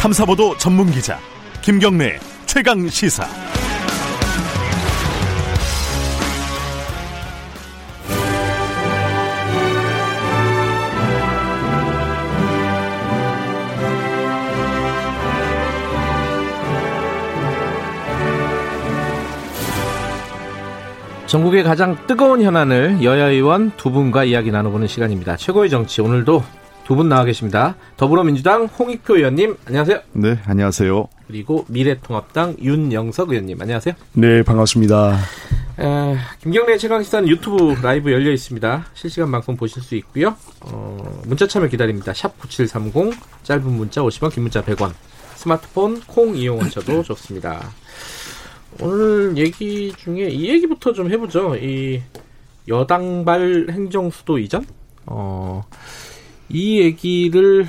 탐사보도 전문 기자 김경래 최강 시사. 전국의 가장 뜨거운 현안을 여야 의원 두 분과 이야기 나눠보는 시간입니다. 최고의 정치 오늘도 두 분 나와 계십니다. 더불어민주당 홍익표 의원님 안녕하세요. 네, 안녕하세요. 그리고 미래통합당 윤영석 의원님 안녕하세요. 네, 반갑습니다. 에, 김경래 최강시사는 유튜브 라이브 열려 있습니다. 실시간 방송 보실 수 있고요. 어, 문자 참여 기다립니다. 샵 9730 짧은 문자 50원 긴 문자 100원 스마트폰 콩 이용하셔도 좋습니다. 오늘 얘기 중에 이 얘기부터 좀 해보죠. 이 여당발 행정수도 이전? 어, 이 얘기를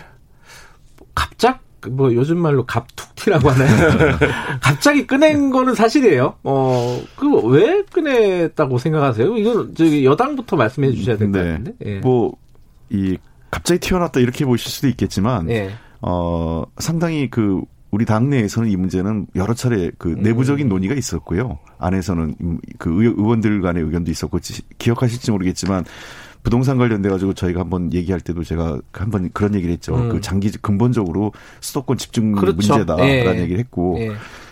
갑작 뭐 요즘 말로 갑툭튀라고 하나요? 갑자기 꺼낸 거는 사실이에요. 어, 그 왜 꺼냈다고 생각하세요? 이건 저기 여당부터 말씀해 주셔야 될것 네. 같은데. 예. 뭐이 갑자기 튀어났다 이렇게 보실 수도 있겠지만 예. 어 상당히 그 우리 당내에서는 이 문제는 여러 차례 그 음. 내부적인 논의가 있었고요. 안에서는 그 의- 의원들 간의 의견도 있었고 지- 기억하실지 모르겠지만 부동산 관련돼 가지고 저희가 한번 얘기할 때도 제가 한번 그런 얘기를 했죠. 음. 그 장기 근본적으로 수도권 집중 그렇죠. 문제다라는 예. 얘기를 했고 예.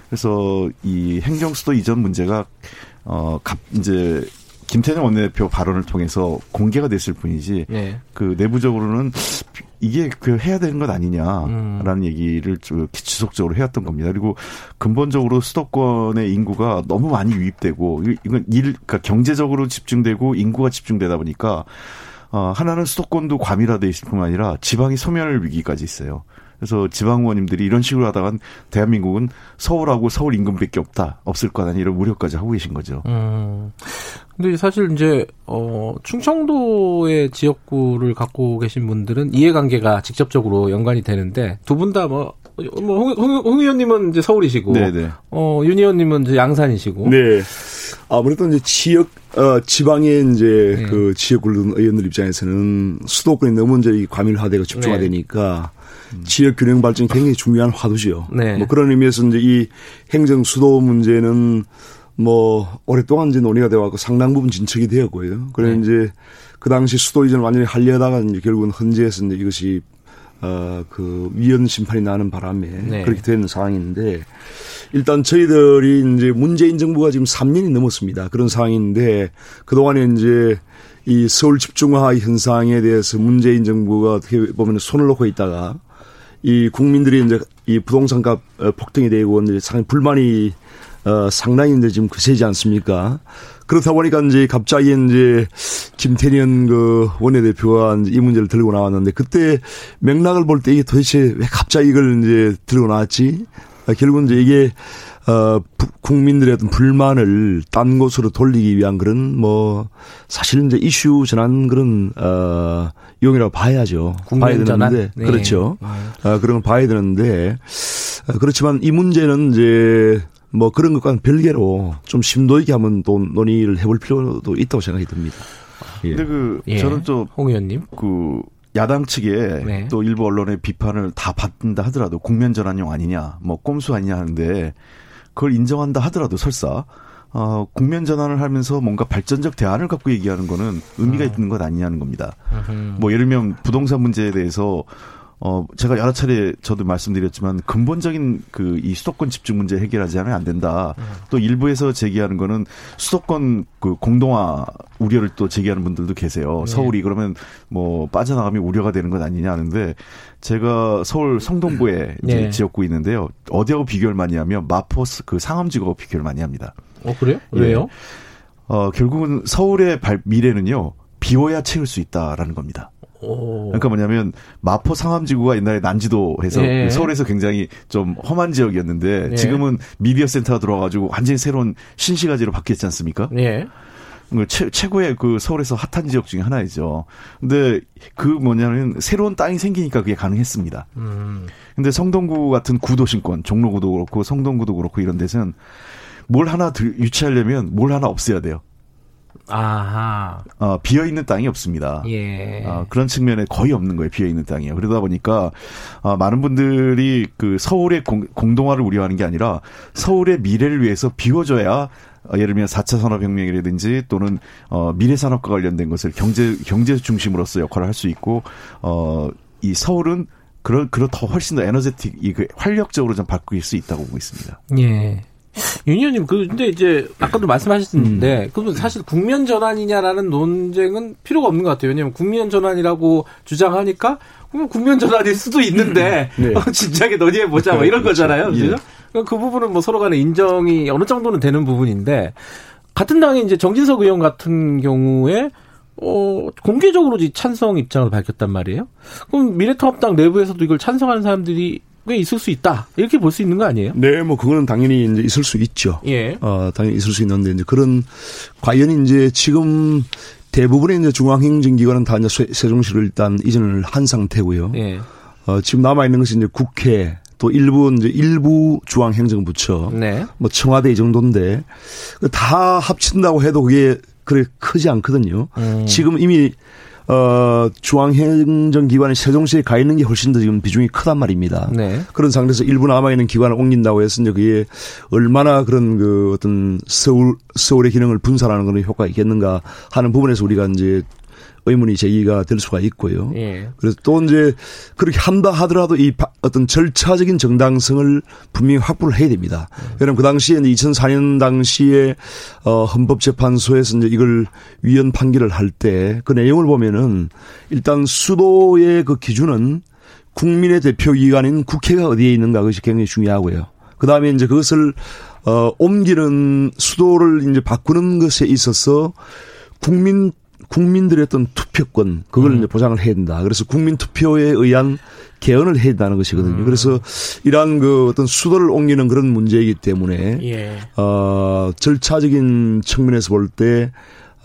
그래서 이 행정 수도 이전 문제가 어갑 이제 김태년 원내대표 발언을 통해서 공개가 됐을 뿐이지 예. 그 내부적으로는 이게 그 해야 되는 것 아니냐라는 음. 얘기를 쭉 지속적으로 해왔던 겁니다. 그리고 근본적으로 수도권의 인구가 너무 많이 유입되고 이- 이건 일 그러니까 경제적으로 집중되고 인구가 집중되다 보니까 어 하나는 수도권도 과밀화돼 있을 뿐만 아니라 지방이 소멸 위기까지 있어요. 그래서 지방 의원님들이 이런 식으로 하다간 대한민국은 서울하고 서울 인근밖에 없다 없을 거다 이런 우려까지 하고 계신 거죠. 음. 근데 사실 이제 어 충청도의 지역구를 갖고 계신 분들은 이해관계가 직접적으로 연관이 되는데 두 분 다뭐 뭐 홍 홍, 홍 의원님은 이제 서울이시고 네네. 어 윤 의원님은 이제 양산이시고 네. 아무래도 이제 지역, 어, 지방의 이제 네. 그 지역 의원들 입장에서는 수도권이 너무 이제 이 과밀화되고 집중화되니까 지역 균형 발전이 굉장히 중요한 화두죠. 네. 뭐 그런 의미에서 이제 이 행정 수도 문제는 뭐 오랫동안 이제 논의가 되어 왔고 상당 부분 진척이 되었고요. 그래 네. 이제 그 당시 수도 이전 완전히 하려다가 이제 결국은 헌재에서 이제 이것이 어그 위헌 심판이 나는 바람에 네. 그렇게 되는 상황인데 일단 저희들이 이제 문재인 정부가 지금 3년이 넘었습니다. 그런 상황인데 그동안에 이제 이 서울 집중화 현상에 대해서 문재인 정부가 어떻게 보면 손을 놓고 있다가 이 국민들이 이제 이 부동산값 어, 폭등이 되고 이제 상당히 불만이 어 상당히 이제 지금 거세지 않습니까? 그렇다 보니까 이제 갑자기 이제 김태년 그 원내대표가 이 문제를 들고 나왔는데 그때 맥락을 볼 때 이게 도대체 왜 갑자기 이걸 이제 들고 나왔지? 아, 결국은 이제 이게 어 부- 국민들의 어떤 불만을 딴 곳으로 돌리기 위한 그런 뭐 사실 이제 이슈 전환 그런 어 용이라고 봐야죠. 봐야? 되는데 네. 그렇죠. 음. 어, 그런 건 봐야 되는데 어, 그렇지만 이 문제는 이제 뭐 그런 것과는 별개로 좀 심도 있게 한번 또 논의를 해볼 필요도 있다고 생각이 듭니다. 예. 근데 그 예. 저는 또홍 의원님 그 야당 측에 네. 또 일부 언론의 비판을 다 받는다 하더라도 국면 전환용 아니냐, 뭐 꼼수 아니냐 하는데 그걸 인정한다 하더라도 설사 어, 국면 전환을 하면서 뭔가 발전적 대안을 갖고 얘기하는 거는 의미가 있는 것 아니냐는 겁니다. 음. 뭐 예를 들면 부동산 문제에 대해서 어 제가 여러 차례 저도 말씀드렸지만 근본적인 그 이 수도권 집중 문제 해결하지 않으면 안 된다. 또 일부에서 제기하는 거는 수도권 그 공동화 우려를 또 제기하는 분들도 계세요. 네. 서울이 그러면 뭐 빠져나가면 우려가 되는 것 아니냐 하는데 제가 서울 성동구에 이제 네. 지역구 있는데요. 어디하고 비교를 많이 하면 마포스 그 상암지구하고 비교를 많이 합니다. 어 그래요? 예. 왜요? 어 결국은 서울의 발, 미래는요. 비워야 채울 수 있다라는 겁니다. 오. 그러니까 뭐냐면 마포 상암지구가 옛날에 난지도해서 예. 서울에서 굉장히 좀 험한 지역이었는데 예. 지금은 미디어 센터가 들어와가지고 완전히 새로운 신시가지로 바뀌었지 않습니까? 예. 그 최, 최고의 그 서울에서 핫한 지역 중에 하나이죠. 근데 그 뭐냐면 새로운 땅이 생기니까 그게 가능했습니다. 음. 근데 성동구 같은 구도심권, 종로구도 그렇고 성동구도 그렇고 이런 데서는 뭘 하나 들- 유치하려면 뭘 하나 없애야 돼요. 아하. 어, 비어 있는 땅이 없습니다. 예. 어, 그런 측면에 거의 없는 거예요. 비어 있는 땅이요. 그러다 보니까 어, 많은 분들이 그 서울의 공, 공동화를 우려하는 게 아니라 서울의 미래를 위해서 비워줘야 어, 예를 들면 4차 산업혁명이라든지 또는 어, 미래 산업과 관련된 것을 경제 경제 중심으로서 역할을 할 수 있고 어, 이 서울은 그런 그런 더 훨씬 더 에너제틱 이 그 활력적으로 좀 바뀔 수 있다고 보고 있습니다. 예. 윤 의원님, 그, 근데 이제, 아까도 말씀하셨는데, 음. 그러면 사실 국면 전환이냐라는 논쟁은 필요가 없는 것 같아요. 왜냐하면 국면 전환이라고 주장하니까, 그러면 국면 전환일 수도 있는데, 네. 어, 진작에 논의해 보자, 뭐 이런 그렇죠. 거잖아요. 그죠? 예. 그러니까 그 부분은 뭐 서로 간에 인정이 어느 정도는 되는 부분인데, 같은 당의 이제 정진석 의원 같은 경우에, 어, 공개적으로 찬성 입장을 밝혔단 말이에요. 그럼 미래통합당 내부에서도 이걸 찬성하는 사람들이 꽤 있을 수 있다. 이렇게 볼 수 있는 거 아니에요? 네, 뭐 그거는 당연히 이제 있을 수 있죠. 예. 어, 당연히 있을 수 있는데 이제 그런 과연 이제 지금 대부분의 이제 중앙행정기관은 다 이제 세종시를 일단 이전을 한 상태고요. 예. 어, 지금 남아 있는 것이 이제 국회 또 일부 이제 일부 중앙행정부처, 네. 뭐 청와대 이 정도인데 다 합친다고 해도 그게 그렇게 크지 않거든요. 음. 지금 이미 어, 중앙행정기관이 세종시에 가 있는 게 훨씬 더 지금 비중이 크단 말입니다. 네. 그런 상태에서 일부 남아있는 기관을 옮긴다고 해서 이제 그게 얼마나 그런 그 어떤 서울, 서울의 기능을 분산하는 그런 효과가 있겠는가 하는 부분에서 우리가 이제 의문이 제기가 될 수가 있고요. 예. 그래서 또 이제 그렇게 한다 하더라도 이 어떤 절차적인 정당성을 분명히 확보를 해야 됩니다. 음. 왜냐하면 그 당시에 2004년 당시에 어 헌법재판소에서 이제 이걸 위헌 판결을 할 때 그 내용을 보면은 일단 수도의 그 기준은 국민의 대표 기관인 국회가 어디에 있는가 그것이 굉장히 중요하고요. 그 다음에 이제 그것을 어 옮기는 수도를 이제 바꾸는 것에 있어서 국민 국민들의 어떤 투표권 그걸 음. 이제 보장을 해야 된다. 그래서 국민 투표에 의한 개헌을 해야 된다는 것이거든요. 음. 그래서 이러한 그 어떤 수도를 옮기는 그런 문제이기 때문에 예. 어 절차적인 측면에서 볼 때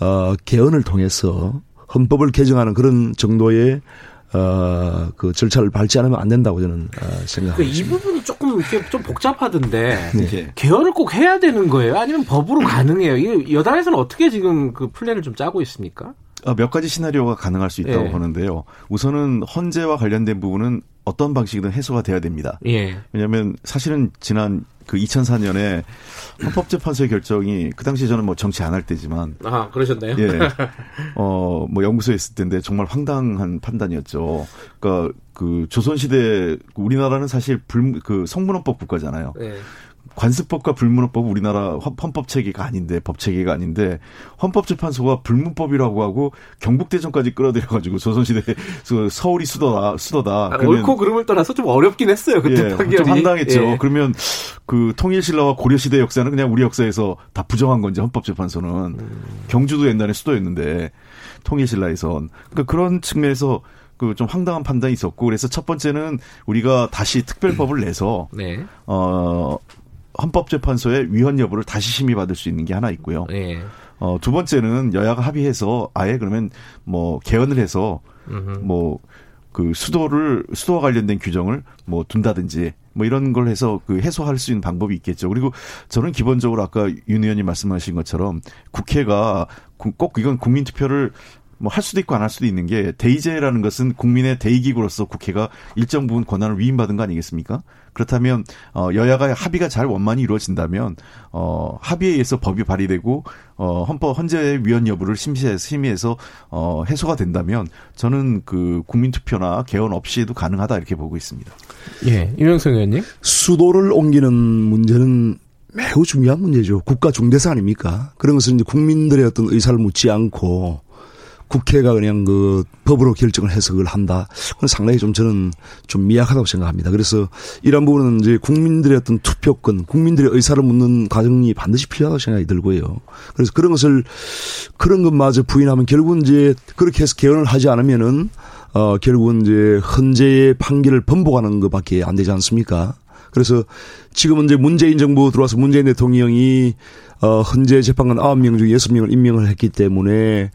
어 개헌을 통해서 헌법을 개정하는 그런 정도의 어, 그 절차를 밟지 않으면 안 된다고 저는 어, 생각합니다. 그러니까 이 부분이 조금 이렇게 좀 복잡하던데 네. 개헌을 꼭 해야 되는 거예요? 아니면 법으로 가능해요? 이 여당에서는 어떻게 지금 그 플랜을 좀 짜고 있습니까? 어, 몇 가지 시나리오가 가능할 수 있다고 예. 보는데요. 우선은 헌재와 관련된 부분은 어떤 방식이든 해소가 돼야 됩니다. 예. 왜냐하면 사실은 지난 그 2004년에 헌법재판소의 결정이 그 당시 저는 뭐 정치 안 할 때지만 아 그러셨나요? 예, 어뭐 연구소에 있을 때인데 정말 황당한 판단이었죠. 그러니까 그 조선시대 우리나라는 사실 불 그 성문헌법 국가잖아요. 예. 관습법과 불문헌법 우리나라 헌법 체계가 아닌데 법 체계가 아닌데 헌법재판소가 불문법이라고 하고 경북대전까지 끌어들여가지고 조선시대 서울이 수도다 수도다. 아, 옳고 그름을 떠나서 좀 어렵긴 했어요 그때 예, 판결이. 좀 황당했죠. 예. 그러면 그 통일신라와 고려시대 역사는 그냥 우리 역사에서 다 부정한 건지 헌법재판소는 음. 경주도 옛날에 수도였는데 통일신라에선 그러니까 그런 측면에서 그좀 황당한 판단이 있었고 그래서 첫 번째는 우리가 다시 특별법을 내서 네. 어 헌법재판소의 위헌 여부를 다시 심의받을 수 있는 게 하나 있고요. 네. 어, 두 번째는 여야가 합의해서 아예 그러면 뭐 개헌을 해서 뭐 그 수도를 수도와 관련된 규정을 뭐 둔다든지 뭐 이런 걸 해서 그 해소할 수 있는 방법이 있겠죠. 그리고 저는 기본적으로 아까 윤 의원님 말씀하신 것처럼 국회가 꼭 이건 국민 투표를 뭐 할 수도 있고 안 할 수도 있는 게 대의제라는 것은 국민의 대의기구로서 국회가 일정 부분 권한을 위임받은 거 아니겠습니까? 그렇다면 어 여야가 합의가 잘 원만히 이루어진다면 어 합의에 의해서 법이 발의되고 어 헌법 헌재 위헌 여부를 심시해서 심의해서 어 해소가 된다면 저는 그 국민 투표나 개헌 없이도 가능하다 이렇게 보고 있습니다. 예, 이명성 의원님. 수도를 옮기는 문제는 매우 중요한 문제죠. 국가 중대사 아닙니까? 그런 것은 이제 국민들의 어떤 의사를 묻지 않고 국회가 그냥 그 법으로 결정을 해서 그걸 한다. 그건 상당히 좀 저는 좀 미약하다고 생각합니다. 그래서 이런 부분은 이제 국민들의 어떤 투표권, 국민들의 의사를 묻는 과정이 반드시 필요하다고 생각이 들고요. 그래서 그런 것을 그런 것마저 부인하면 결국은 이제 그렇게 해서 개헌을 하지 않으면은 어 결국은 이제 헌재의 판결을 번복하는 것밖에 안 되지 않습니까? 그래서 지금은 이제 문재인 정부 들어와서 문재인 대통령이 어, 헌재 재판관 9명 중 6명을 임명을 했기 때문에,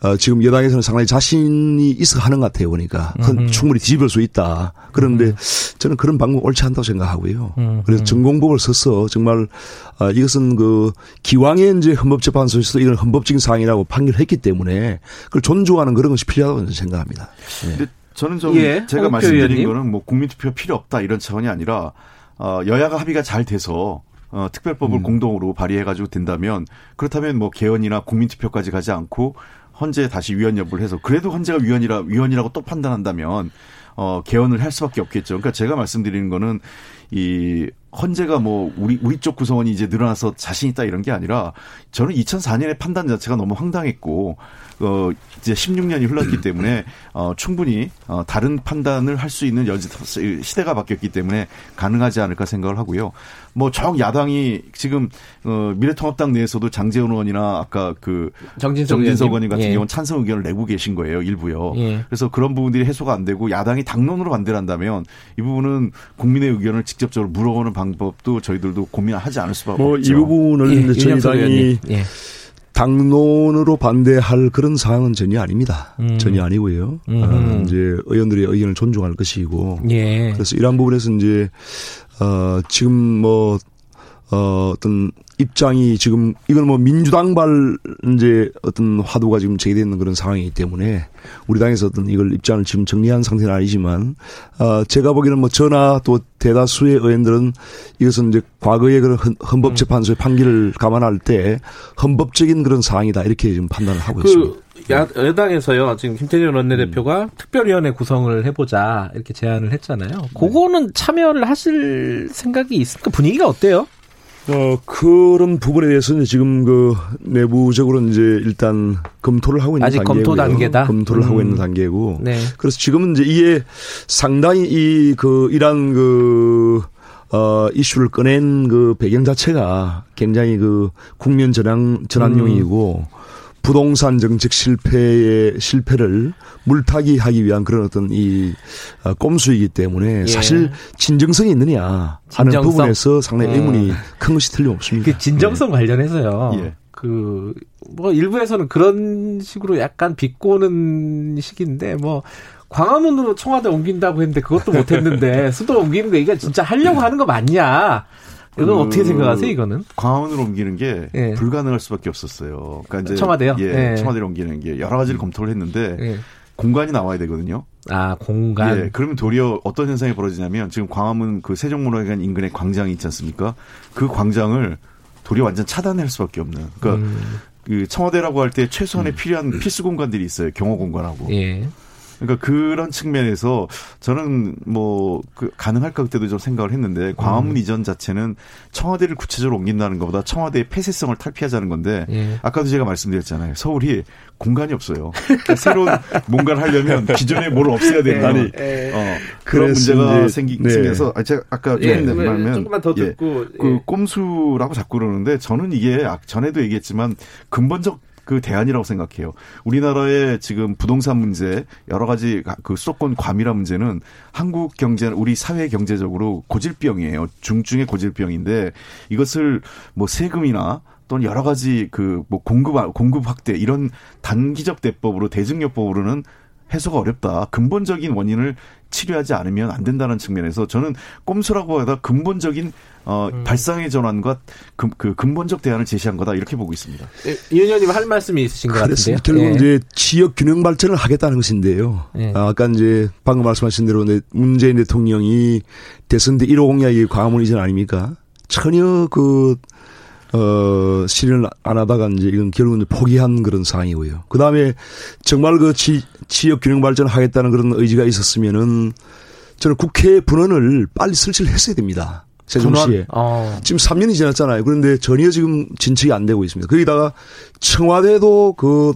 어, 지금 여당에서는 상당히 자신이 있어 하는 것 같아요, 보니까. 음. 충분히 뒤집을 수 있다. 그런데 음. 저는 그런 방법 옳지 않다고 생각하고요. 음. 그래서 전공법을 써서 정말, 어, 이것은 그, 기왕에 이제 헌법재판소에서 이런 헌법적인 사항이라고 판결했기 때문에 그걸 존중하는 그런 것이 필요하다고 생각합니다. 네. 저는 좀 예, 제가 말씀드린 의원님. 거는 뭐 국민투표 필요 없다 이런 차원이 아니라 어, 여야가 합의가 잘 돼서 어, 특별법을 음. 공동으로 발의해가지고 된다면 그렇다면 뭐 개헌이나 국민투표까지 가지 않고 헌재 다시 위헌 여부를 해서 그래도 헌재가 위헌이라 위헌이라고 또 판단한다면 어 개헌을 할 수밖에 없겠죠. 그러니까 제가 말씀드리는 거는 이 헌재가 뭐 우리 우리 쪽 구성원이 이제 늘어나서 자신 있다 이런 게 아니라 저는 2004년의 판단 자체가 너무 황당했고 어 이제 16년이 흘렀기 때문에 어 충분히 어 다른 판단을 할 수 있는 여지 시대가 바뀌었기 때문에 가능하지 않을까 생각을 하고요. 뭐정 야당이 지금 어 미래통합당 내에서도 장재원 의원이나 아까 그 정진석, 정진석 의원님 같은 예. 경우는 찬성 의견을 내고 계신 거예요 일부요. 예. 그래서 그런 부분들이 해소가 안 되고 야당이 당론으로 반대를 한다면 이 부분은 국민의 의견을 직접적으로 물어보는 방법도 저희들도 고민하지 않을 수밖에 뭐 없죠. 이 부분을 예. 저희 당이 예. 당론으로 반대할 그런 사항은 전혀 아닙니다. 음. 전혀 아니고요. 음. 어, 이제 의원들의 의견을 존중할 것이고. 예. 그래서 이러한 부분에서 이제 어 지금 뭐 어, 어떤 입장이 지금 이건 뭐 민주당발 이제 어떤 화두가 지금 제기되는 그런 상황이기 때문에 우리 당에서 어떤 이걸 입장을 지금 정리한 상태는 아니지만 어 제가 보기에는 뭐 저나 또 대다수의 의원들은 이것은 이제 과거의 그런 헌법재판소의 판결을 감안할 때 헌법적인 그런 사항이다 이렇게 지금 판단을 하고 그 있습니다. 야, 여당에서요 지금 김태년 원내대표가 음. 특별위원회 구성을 해보자 이렇게 제안을 했잖아요. 네. 그거는 참여를 하실 생각이 있습니까? 분위기가 어때요? 어, 그런 부분에 대해서는 지금 그 내부적으로 이제 일단 검토를 하고 있는 아직 단계고요. 검토 단계다. 검토를 음. 하고 있는 단계고. 네. 그래서 지금은 이제 이게 상당히 이 그 이란 그 어, 이슈를 꺼낸 그 배경 자체가 굉장히 그 국면 전환, 전환용이고 음. 부동산 정책 실패의 실패를 물타기 하기 위한 그런 어떤 이 어, 꼼수이기 때문에 예. 사실 진정성이 있느냐 하는 진정성? 부분에서 상당히 어. 의문이 어. 큰 것이 틀림없습니다. 그 진정성 네. 관련해서요. 예. 그뭐 일부에서는 그런 식으로 약간 비꼬는 식인데 뭐 광화문으로 청와대 옮긴다고 했는데 그것도 못했는데 수도 옮기는 거 이게 진짜 하려고 하는 거 맞냐? 이건 그 어떻게 생각하세요, 이거는? 광화문으로 옮기는 게 예. 불가능할 수밖에 없었어요. 그러니까 이제 청와대요? 예, 예. 청와대로 옮기는 게 여러 가지를 검토를 했는데 예. 공간이 나와야 되거든요. 아, 공간. 예, 그러면 도리어 어떤 현상이 벌어지냐면 지금 광화문 그 세종문화회관 인근에 광장이 있지 않습니까? 그 광장을 도리어 완전 차단할 수밖에 없는. 그러니까 음. 그 청와대라고 할 때 최소한의 음. 필요한 필수 공간들이 있어요. 경호 공간하고. 예. 그러니까 그런 측면에서 저는 뭐 그 가능할까 그때도 좀 생각을 했는데 광화문 음. 이전 자체는 청와대를 구체적으로 옮긴다는 것보다 청와대의 폐쇄성을 탈피하자는 건데 예. 아까도 제가 말씀드렸잖아요. 서울이 공간이 없어요. 그러니까 새로운 뭔가를 하려면 기존에 뭘 없애야 된다니 예. 어, 그런 문제가 생기, 네. 생겨서 아, 제가 아까 예. 말하면 조금만 더 듣고 예. 그 꼼수라고 자꾸 그러는데 저는 이게 전에도 얘기했지만 근본적 그 대안이라고 생각해요. 우리나라의 지금 부동산 문제 여러 가지 그 수도권 과밀화 문제는 한국 경제 우리 사회 경제적으로 고질병이에요. 중증의 고질병인데 이것을 뭐 세금이나 또는 여러 가지 그 뭐 공급 공급 확대 이런 단기적 대법으로 대증요법으로는 해소가 어렵다. 근본적인 원인을 치료하지 않으면 안 된다는 측면에서 저는 꼼수라고 하다 근본적인 어, 음. 발상의 전환과 그, 그, 근본적 대안을 제시한 거다 이렇게 보고 있습니다. 예, 이 의원님 할 말씀이 있으신 것 같은데요. 결국 예. 이제 지역 균형 발전을 하겠다는 것인데요. 예. 아, 아까 이제 방금 말씀하신 대로 문재인 대통령이 대선 때 1호 공약이 광화문 이전 아닙니까? 전혀 그 어, 실현을 안 하다가 이제 이건 결국은 포기한 그런 상황이고요. 그 다음에 정말 그 지, 지역 균형 발전을 하겠다는 그런 의지가 있었으면은 저는 국회 분원을 빨리 설치를 했어야 됩니다. 세종시에. 어. 지금 3년이 지났잖아요. 그런데 전혀 지금 진척이 안 되고 있습니다. 거기다가 청와대도 그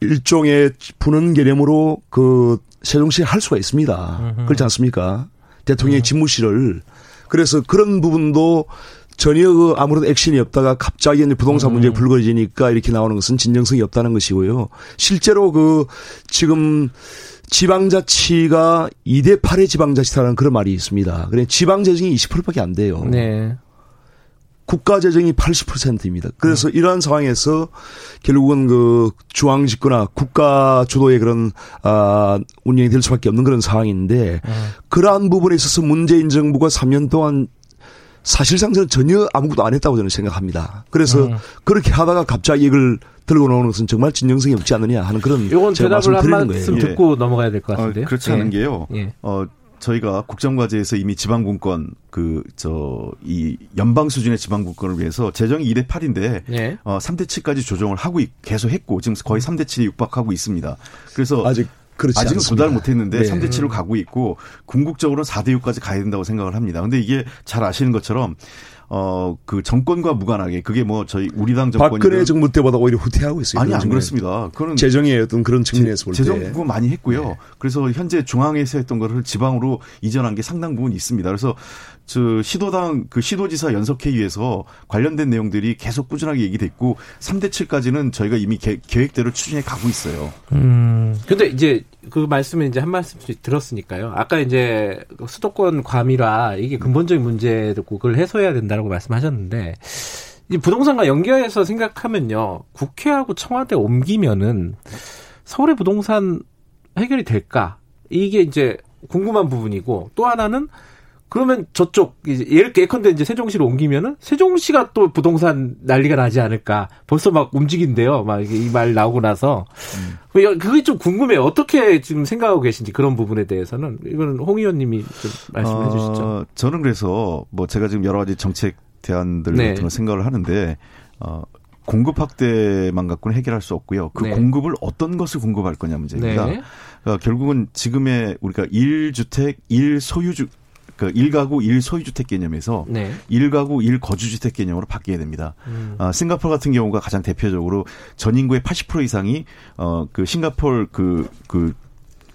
일종의 분원 개념으로 그 세종시에 할 수가 있습니다. 음흠. 그렇지 않습니까? 대통령의 음. 집무실을. 그래서 그런 부분도 전혀 그 아무런 액션이 없다가 갑자기 이제 부동산 음. 문제 가 불거지니까 이렇게 나오는 것은 진정성이 없다는 것이고요. 실제로 그 지금 지방자치가 2대 8의 지방자치라는 그런 말이 있습니다. 그래 지방 재정이 20%밖에 안 돼요. 네. 국가 재정이 80%입니다. 그래서 음. 이러한 상황에서 결국은 그 중앙 집권화 국가 주도의 그런 아 운영이 될 수밖에 없는 그런 상황인데 음. 그러한 부분에 있어서 문재인 정부가 3년 동안 사실상 저는 전혀 아무것도 안 했다고 저는 생각합니다. 그래서 음. 그렇게 하다가 갑자기 이걸 들고 나오는 것은 정말 진정성이 없지 않느냐 하는 그런 요건 제가 대답을 한 말씀 거예요. 예. 듣고 넘어가야 될것 어, 같은데요. 그렇지 예. 않은 게요. 예. 어, 저희가 국정과제에서 이미 지방분권 그 저 이 연방 수준의 지방분권을 위해서 재정이 2대 8인데 네. 어 3대 7까지 조정을 하고 있- 계속 했고 지금 거의 3대 7에 육박하고 있습니다. 그래서 아직 그렇지 아직은 않습니다. 도달 못했는데 네. 3대 7로 가고 있고 궁극적으로는 4대 6까지 가야 된다고 생각을 합니다. 근데 이게 잘 아시는 것처럼 어 그 정권과 무관하게 그게 뭐 저희 우리 당 정권이 박근혜 정부 때보다 오히려 후퇴하고 있어요. 아니 그런 안. 그렇습니다. 그거는 재정의 어떤 그런 측면에서 볼 때. 재정 부분 많이 했고요. 그래서 현재 중앙에서 했던 거를 지방으로 이전한 게 상당 부분 있습니다. 그래서 저 시도당 그 시도지사 연석회의에서 관련된 내용들이 계속 꾸준하게 얘기됐고 3대 7까지는 저희가 이미 계, 계획대로 추진해 가고 있어요. 음. 근데 이제 그 말씀을 이제 한 말씀씩 들었으니까요. 아까 이제 수도권 과밀화 이게 근본적인 문제고 그걸 해소해야 된다라고 말씀하셨는데 이 부동산과 연결해서 생각하면요. 국회하고 청와대 옮기면은 서울의 부동산 해결이 될까? 이게 이제 궁금한 부분이고 또 하나는 그러면 저쪽 이제 예를 예컨대 이제 세종시로 옮기면은 세종시가 또 부동산 난리가 나지 않을까? 벌써 막 움직인대요. 막 이 말 나오고 나서 그 그게 좀 궁금해요. 어떻게 지금 생각하고 계신지 그런 부분에 대해서는 이거는 홍 의원님이 좀 말씀해 주시죠. 어, 저는 그래서 뭐 제가 지금 여러 가지 정책 대안들 네. 같은 걸 생각을 하는데 어 공급 확대만 갖고는 해결할 수 없고요. 그 네. 공급을 어떤 것을 공급할 거냐 문제입니다. 네. 어, 결국은 지금의 우리가 1주택 1소유주 그 1가구 1소유주택 개념에서 네. 1가구 1거주주택 개념으로 바뀌어야 됩니다. 음. 아, 싱가포르 같은 경우가 가장 대표적으로 전 인구의 80% 이상이 어 그 싱가포르 그그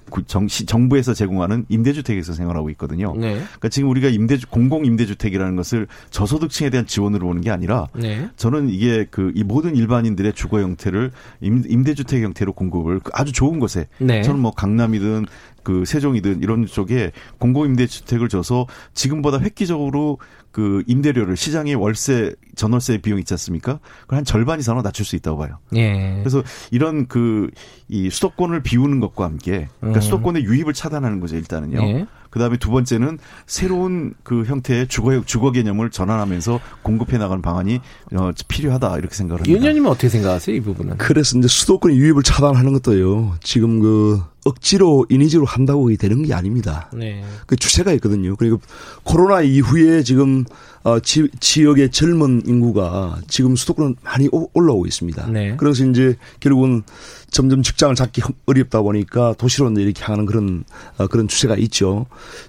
그 정시, 정부에서 제공하는 임대주택에서 생활하고 있거든요. 네. 그러니까 지금 우리가 임대 공공 임대주택이라는 것을 저소득층에 대한 지원으로 보는 게 아니라 네. 저는 이게 그 이 모든 일반인들의 주거 형태를 임, 임대주택 형태로 공급을 그 아주 좋은 곳에 네. 저는 뭐 강남이든 그 세종이든 이런 쪽에 공공임대주택을 줘서 지금보다 획기적으로 그 임대료를 시장의 월세 전월세 비용 있지 않습니까? 그걸 한 절반 이상으로 낮출 수 있다고 봐요. 예. 그래서 이런 그 이 수도권을 비우는 것과 함께 그러니까 음. 수도권의 유입을 차단하는 거죠 일단은요. 예. 그다음에 두 번째는 새로운 그 형태의 주거 주거 개념을 전환하면서 공급해 나가는 방안이 어, 필요하다 이렇게 생각을 이 합니다. 의원님은 어떻게 생각하세요 이 부분은? 그래서 이제 수도권 유입을 차단하는 것도요. 지금 그 억지로 인위적으로 한다고 되는 게 아닙니다. 네. 그 추세가 있거든요. 그리고 코로나 이후에 지금 어, 지, 지역의 젊은 인구가 지금 수도권은 많이 오- 올라오고 있습니다. 네. 그래서 이제 결국은 점점 직장을 잡기 어렵다 보니까 도시로 이렇게 하는 그런 어, 그런 추세가 있죠.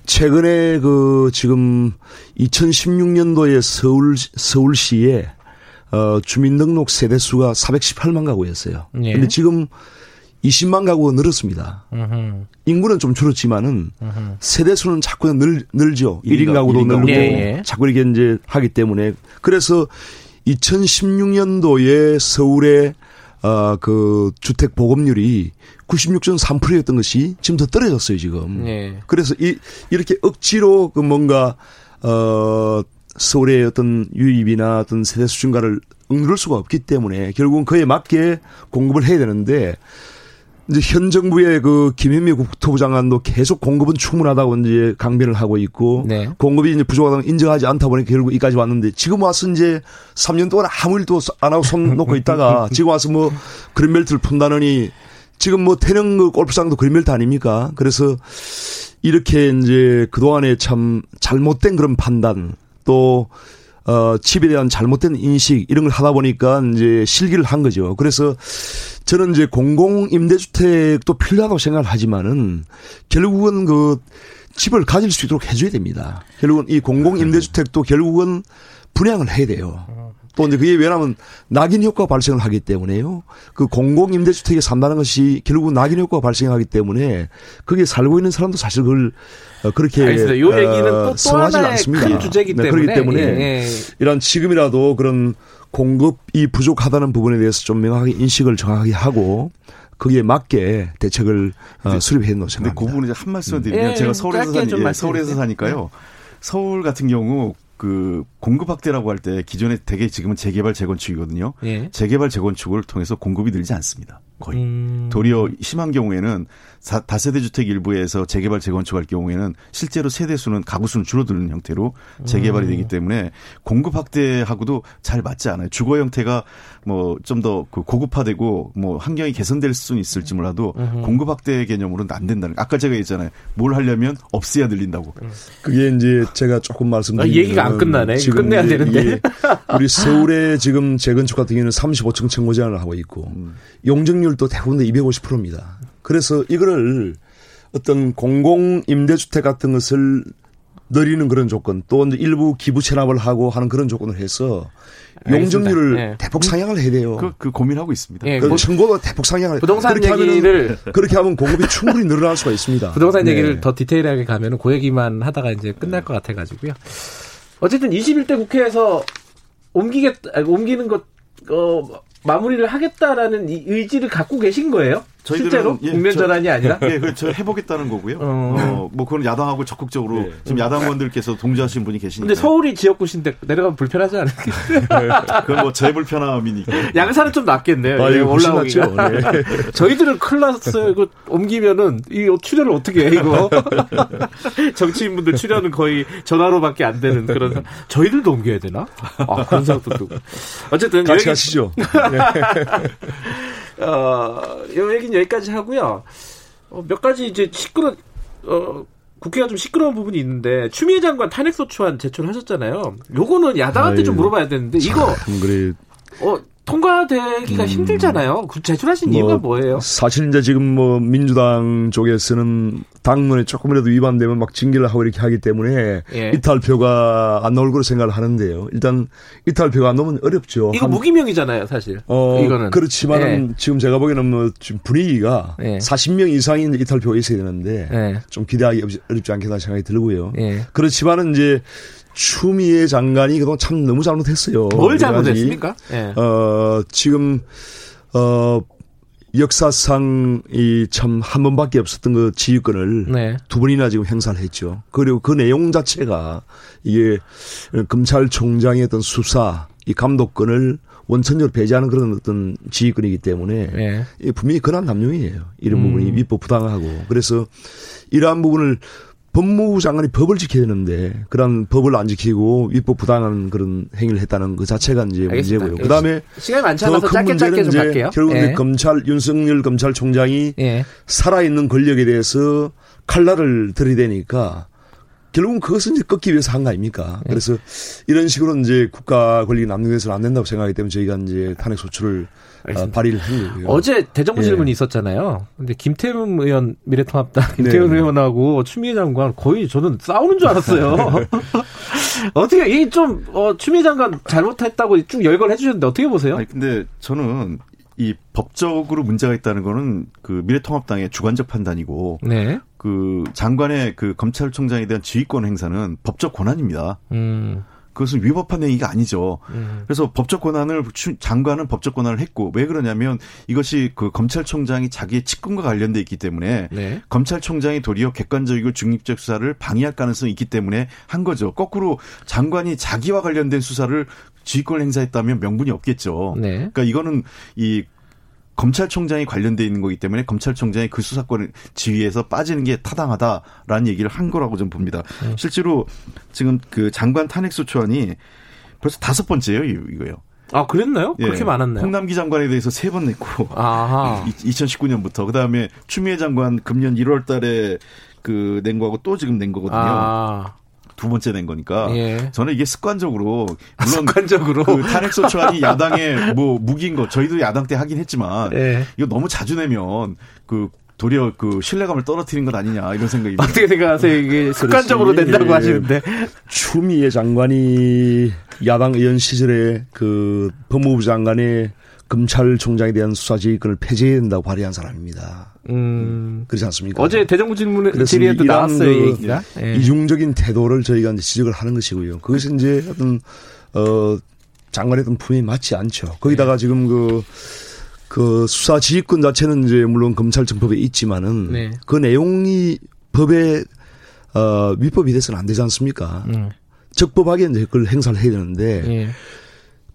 최근에 그 지금 2016년도에 서울 서울시에 어, 주민등록 세대 수가 418만 가구였어요. 예. 근데 지금 20만 가구가 늘었습니다. 음흠. 인구는 좀 줄었지만은 음흠. 세대 수는 자꾸 늘, 늘죠. 일인 1인 가구, 가구도 일인 가구. 늘고 예, 예. 자꾸 이렇게 이제 하기 때문에 그래서 2016년도에 서울의 어, 그 주택 보급률이 96.3%였던 것이 지금 더 떨어졌어요, 지금. 예. 그래서 이 이렇게 억지로 그 뭔가 어 서울의 어떤 유입이나 어떤 세대 수준가를 응를 수가 없기 때문에 결국은 그에 맞게 공급을 해야 되는데 이제 현 정부의 그 김현미 국토부 장관도 계속 공급은 충분하다고 이제 강변을 하고 있고 네. 공급이 이제 부족하다고 인정하지 않다 보니까 결국 여기까지 왔는데 지금 와서 이제 3년 동안 아무 일도 안 하고 손 놓고 있다가 지금 와서 뭐 그린벨트를 푼다느니 지금 뭐 태릉 그 골프장도 그린벨트 아닙니까? 그래서 이렇게 이제 그동안에 참 잘못된 그런 판단 또 어, 칩에 대한 잘못된 인식 이런 걸 하다 보니까 이제 실기를 한 거죠. 그래서 저는 이제 공공 임대주택도 필요하다고 생각을 하지만은 결국은 그 집을 가질 수 있도록 해줘야 됩니다. 결국은 이 공공 임대주택도 결국은 분양을 해야 돼요. 또 이제 그게 왜냐하면 낙인 효과 발생을 하기 때문에요. 그 공공 임대주택에 산다는 것이 결국 낙인 효과가 발생하기 때문에 거기에 살고 있는 사람도 사실 그걸 어, 그렇게 알겠습니다. 요 얘기는 또, 또 하나의 않습니다. 큰 주제이기 네, 때문에 그렇기 때문에 예, 예. 이런 지금이라도 그런 공급이 부족하다는 부분에 대해서 좀 명확하게 인식을 정확하게 하고 거기에 맞게 대책을 어, 수립해 생각합니다. 그 부분에 한 말씀 드리면 예, 제가 서울에서 사니, 좀 예, 서울에서. 사니까요. 서울 같은 경우 그 공급 확대라고 할 때 기존에 되게 지금은 재개발 재건축이거든요. 예. 재개발 재건축을 통해서 공급이 늘지 않습니다. 거의. 음. 도리어 심한 경우에는 사- 다세대 주택 일부에서 재개발 재건축할 경우에는 실제로 세대 수는 가구 수는 줄어드는 형태로 재개발이 음. 되기 때문에 공급 확대하고도 잘 맞지 않아요. 주거 형태가 뭐 좀더그 고급화되고 뭐 환경이 개선될 수는 있을지 몰라도 공급 확대 개념으로는 안 된다는. 거. 아까 제가 얘기했잖아요. 뭘 하려면 없애야 들린다고. 그게 이제 제가 조금 말씀드리면 아, 얘기가 안 끝나네. 끝내야 되는데. 우리 서울의 지금 재건축 같은 경우는 35층 청구 제한을 하고 있고 음. 용적률 도 대부분 250%입니다. 그래서 이거를 어떤 공공 임대주택 같은 것을 늘리는 그런 조건 또 일부 기부 체납을 하고 하는 그런 조건을 해서 알겠습니다. 용적률을 예. 대폭 상향을 해야 돼요. 그, 그 고민하고 있습니다. 예, 그뭐 청구도 대폭 상향을 부동산 그렇게 얘기를 하면 그렇게 하면 공급이 충분히 늘어날 수가 있습니다. 부동산 네. 얘기를 더 디테일하게 가면은 그 얘기만 하다가 이제 끝날 것 같아 가지고요. 어쨌든 21대 국회에서 옮기겠, 아니, 옮기는 것, 어, 마무리를 하겠다라는 이 의지를 갖고 계신 거예요? 저희들은- 실제로? 예, 국면 저- 전환이 아니라? 예, 그저 해보겠다는 거고요. 어. 어, 뭐 그건 야당하고 적극적으로 네. 지금 야당원들께서 동조하신 분이 계시니까. 근데 서울이 지역구신데 내려가면 불편하지 않을까? 그건 뭐 제 불편함이니까. 양산은 좀 낫겠네요. 아, 예. 낫죠. 네. 저희들은 큰일 났어요. 이거 옮기면은, 이 출연을 어떻게 해, 이거. 정치인분들 출연은 거의 전화로밖에 안 되는 그런. 상- 저희들도 옮겨야 되나? 아, 그런 생각도 들고. 어쨌든. 같이 여기, 가시죠. 어, 요 얘기는 여기까지 하고요. 어, 몇 가지 이제 시끄러, 어, 국회가 좀 시끄러운 부분이 있는데, 추미애 장관 탄핵 소추안 제출하셨잖아요. 요거는 야당한테 좀 아유. 물어봐야 되는데, 이거, 참 그래 어, 통과되기가 힘들잖아요. 그 제출하신 이유가 뭐예요? 사실 이제 지금 뭐 민주당 쪽에서는 당론에 조금이라도 위반되면 막 징계를 하고 이렇게 하기 때문에 예. 이탈표가 안 나올 거로 생각을 하는데요. 일단 이탈표가 안 나오면 어렵죠. 이거 한- 무기명이잖아요, 사실. 어, 이거는. 그렇지만은 예. 지금 제가 보기에는 뭐 지금 분위기가 예. 40명 이상의 이제 이탈표가 있어야 되는데 예. 좀 기대하기 어렵지- 않겠다 생각이 들고요. 예. 그렇지만은 이제 추미애 장관이 그동안 참 너무 잘못했어요. 뭘. 잘못했습니까? 예. 어, 지금, 어, 역사상 이 참 한 번밖에 없었던 그 지휘권을 네. 두 번이나 지금 행사를 했죠. 그리고 그 내용 자체가 이게 검찰총장의 어떤 수사, 이 감독권을 원천적으로 배제하는 그런 어떤 지휘권이기 때문에 예. 이게 분명히 권한 남용이에요. 이런 음. 부분이 위법 부당하고. 그래서 이러한 부분을 법무부 장관이 법을 지켜야 되는데 그런 법을 안 지키고 위법 부당한 그런 행위를 했다는 그 자체가 이제 알겠습니다. 문제고요. 그다음에 시간이 많지 더 않아서 큰 짧게 짧게 좀 갈게요. 결국 예. 검찰 윤석열 검찰총장이 예. 살아있는 권력에 대해서 칼날을 들이대니까 결국은 그것은 이제 꺾기 위해서 한 거 아닙니까? 예. 그래서 이런 식으로 이제 국가 권력이 남용해서는 안 된다고 생각하기 때문에 저희가 이제 탄핵 소추를 어, 알겠습니다. 발의를 한 거고요. 어제 대정부 예. 질문이 있었잖아요. 근데 김태훈 의원 미래통합당 김태훈 네. 의원하고 추미애 장관 거의 저는 싸우는 줄 알았어요. 어떻게 이좀 어, 추미애 장관 잘못했다고 쭉 열거를 해주셨는데 어떻게 보세요? 아니 근데 저는 이 법적으로 문제가 있다는 거는 그 미래통합당의 주관적 판단이고 네. 그 장관의 그 검찰총장에 대한 지휘권 행사는 법적 권한입니다. 음. 그것은 위법한 행위가 아니죠. 음. 그래서 법적 권한을 추- 장관은 법적 권한을 했고 왜 그러냐면 이것이 그 검찰총장이 자기의 직권과 관련돼 있기 때문에 네. 검찰총장이 도리어 객관적이고 중립적 수사를 방해할 가능성이 있기 때문에 한 거죠. 거꾸로 장관이 자기와 관련된 수사를 지휘권 행사했다면 명분이 없겠죠. 네. 그러니까 이거는 이 검찰총장이 관련돼 있는 거기 때문에 검찰총장이 그 수사권을 지휘해서 빠지는 게 타당하다라는 얘기를 한 거라고 저는 봅니다. 네. 실제로 지금 그 장관 탄핵소추안이 벌써 다섯 번째예요, 이- 이거요. 아 그랬나요? 예. 그렇게 많았나요? 홍남기 장관에 대해서 세 번 냈고 아하. 2019년부터 그 다음에 추미애 장관 금년 1월 달에 그 낸 거하고 또 지금 낸 거거든요. 아. 두 번째 낸 거니까 예. 저는 이게 습관적으로 물론 습관적으로. 그 탄핵 소추안이 야당의 뭐 무기인 거 저희도 야당 때 하긴 했지만 예. 이거 너무 자주 내면 그 도리어 그 신뢰감을 떨어뜨린 것 아니냐 이런 생각이 어떻게 생각하세요? 이게 습관적으로 된다고 예, 하시는데. 추미애 장관이 야당 의원 시절에 그 법무부 장관의 검찰총장에 대한 수사지휘권을 폐지해야 된다고 발의한 사람입니다. 음. 그렇지 않습니까? 어제 대정부 질문 그래서 질의에도 나왔어요, 그 얘기가. 예. 이중적인 태도를 저희가 이제 지적을 하는 것이고요. 그것이 이제 어떤 어 장관의 어떤 품에 맞지 않죠. 거기다가 네. 지금 그, 그 수사 지휘권 자체는 이제 물론 검찰청법에 있지만은 네. 그 내용이 법에 어 위법이 돼서는 안 되지 않습니까? 음. 적법하게 이제 그걸 행사를 해야 되는데 예.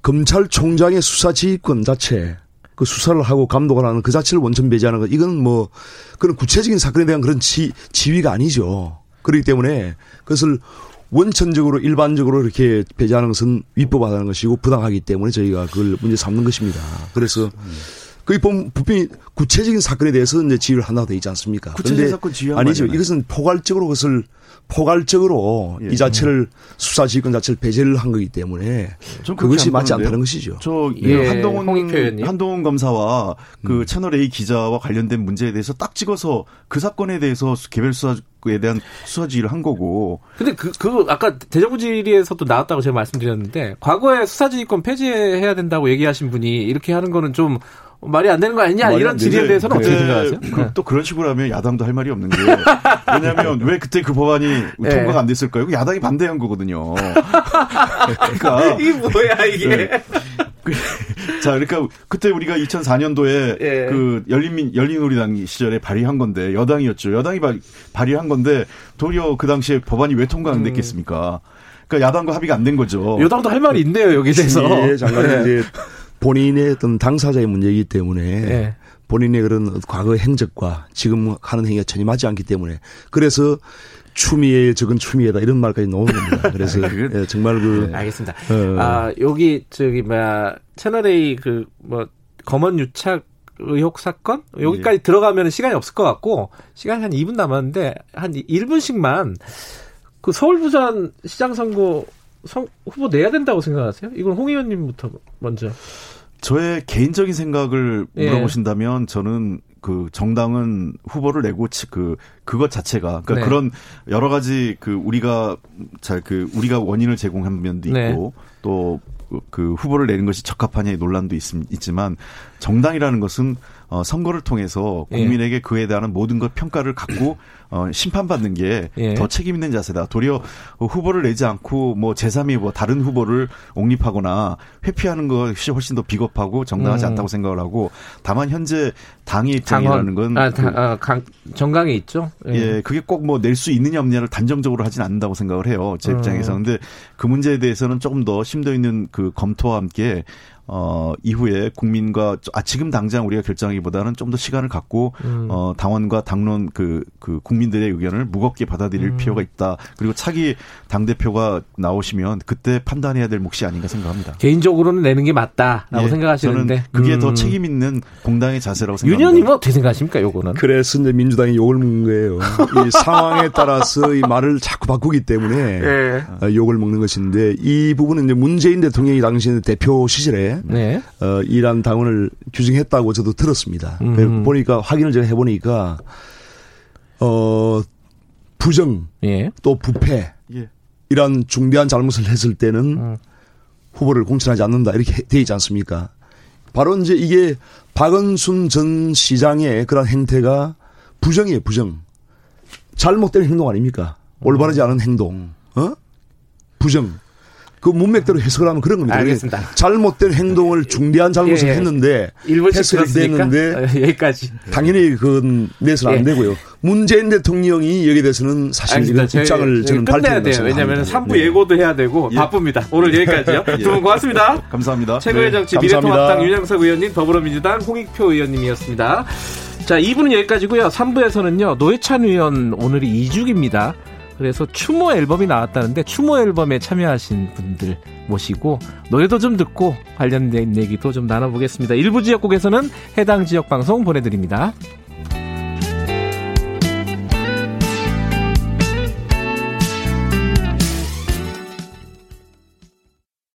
검찰총장의 수사 지휘권 자체 그 수사를 하고 감독을 하는 그 자체를 원천 배제하는 것 이건 뭐 그런 구체적인 사건에 대한 그런 지, 지위가 아니죠. 그렇기 때문에 그것을 원천적으로 일반적으로 이렇게 배제하는 것은 위법하다는 것이고 부당하기 때문에 저희가 그걸 문제 삼는 것입니다. 그래서 그이 보면 분명히 구체적인 사건에 대해서 이제 지휘를 한다고 되어 있지 않습니까? 구체적인 사건 지휘하는 아니죠. 이것은 포괄적으로 그것을 포괄적으로 예. 이 자체를 수사 지휘권 자체를 배제를 한 거기 때문에 그것이 안 맞지 보는데요. 않다는 것이죠. 저 예, 한동훈 홍익표 의원님. 한동훈 검사와 그 음. 채널 A 기자와 관련된 문제에 대해서 딱 찍어서 그 사건에 대해서 개별 수사에 대한 수사 지휘를 한 거고 근데 그, 그, 아까 대정부 질의에서도 나왔다고 제가 말씀드렸는데, 과거에 수사지휘권 폐지해야 된다고 얘기하신 분이 이렇게 하는 거는 좀 말이 안 되는 거 아니냐, 이런. 질의에 대해서는 어떻게 생각하세요? 그- 네. 또 그런 식으로 하면 야당도 할 말이 없는 게 왜냐하면 왜 그때 그 법안이 네. 통과가 안 됐을까요? 야당이 반대한 거거든요. 그러니까 이게 뭐야, 이게. 네. 자, 그러니까 그때 우리가 2004년도에 예. 그 열린민 열린우리당 시절에 발의한 건데 여당이었죠. 여당이 발, 발의한 건데 도리어 그 당시에 법안이 왜 통과 안 됐겠습니까? 그러니까 야당과 합의가 안 된 거죠. 여당도 할 말이 있네요, 여기 대해서. 예, 네. 이제 본인의 어떤 당사자의 문제이기 때문에 예. 본인의 그런 과거 행적과 지금 하는 행위가 전혀 맞지 않기 때문에 그래서 추미애 적은 추미애다 이런 말까지 나오는 겁니다. 그래서 그건- 예, 정말 그 알겠습니다. 어. 아, 여기, 저기, 뭐야, 채널A 그, 뭐, 검언 유착 의혹 사건? 여기까지 예. 들어가면 시간이 없을 것 같고, 시간이 한 2분 남았는데, 한 1분씩만 그 서울 부산 시장 선거 선- 후보 내야 된다고 생각하세요? 이건 홍 의원님부터 먼저. 저의 개인적인 생각을 예. 물어보신다면 저는 그 정당은 후보를 내고 치- 그 그것 자체가 그러니까 네. 그런 여러 가지 그 우리가 잘 그 우리가 원인을 제공한 면도 네. 있고 또그 후보를 내는 것이 적합하냐의 논란도 있, 있지만 정당이라는 것은 어, 선거를 통해서 예. 국민에게 그에 대한 모든 것 평가를 갖고 어, 심판받는 게더 예. 책임 있는 자세다. 도리어 어, 후보를 내지 않고 뭐 제3의 뭐 다른 후보를 옹립하거나 회피하는 것이 훨씬 더 비겁하고 정당하지 음. 않다고 생각을 하고 다만 현재 당의 입장이라는 건 아, 그, 다, 아, 강, 정강에 있죠? 예, 그게 꼭 뭐 낼 수 있느냐 없느냐를 단정적으로 하진 않는다고 생각을 해요. 제 음. 입장에서. 근데 그 문제에 대해서는 조금 더 심도 있는 그 검토와 함께 어, 이후에 국민과, 아, 지금 당장 우리가 결정하기보다는 좀 더 시간을 갖고, 음. 어, 당원과 당론 그, 그 국민들의 의견을 무겁게 받아들일 음. 필요가 있다. 그리고 차기 당대표가 나오시면 그때 판단해야 될 몫이 아닌가 생각합니다. 개인적으로는 내는 게 맞다라고 예, 생각하시는데. 저는 그게 음. 더 책임 있는 공당의 자세라고 생각합니다. 윤현님은 어떻게 생각하십니까, 요거는? 그래서 이제 민주당이 욕을 먹는 거예요. 이 상황에 따라서 이 말을 자꾸 바꾸기 때문에 예. 어, 욕을 먹는 것인데 이 부분은 이제 문재인 대통령이 당시 대표 시절에 네. 어, 이란 당원을 규정했다고 저도 들었습니다. 음. 보니까 확인을 제가 해보니까 어 부정 예. 또 부패 예. 이런 중대한 잘못을 했을 때는 음. 후보를 공천하지 않는다 이렇게 돼 있지 않습니까? 바로 이제 이게 박은순 전 시장의 그런 행태가 부정이에요, 부정. 잘못된 행동 아닙니까? 올바르지 않은 행동, 어? 부정. 그 문맥대로 해석을 하면 그런 겁니다. 알겠습니다. 잘못된 행동을 중대한 잘못을 예, 예. 했는데 1분씩 해석이 들었으니까 됐는데 어, 여기까지. 당연히 그건 내서는 예. 안 되고요. 문재인 대통령이 여기에 대해서는 사실 이런 저희- 입장을 저희 저는 밝혀야 돼요. 왜냐하면 3부 네. 예고도 해야 되고 예. 바쁩니다. 오늘 여기까지요. 두 분 고맙습니다. 감사합니다. 최고의 네. 정치 감사합니다. 미래통합당 윤영석 의원님, 더불어민주당 홍익표 의원님이었습니다. 자, 2부는 여기까지고요. 3부에서는요. 노회찬 의원 오늘이 2주기입니다. 그래서 추모 앨범이 나왔다는데 추모 앨범에 참여하신 분들 모시고 노래도 좀 듣고 관련된 얘기도 좀 나눠보겠습니다. 일부 지역국에서는 해당 지역 방송 보내드립니다.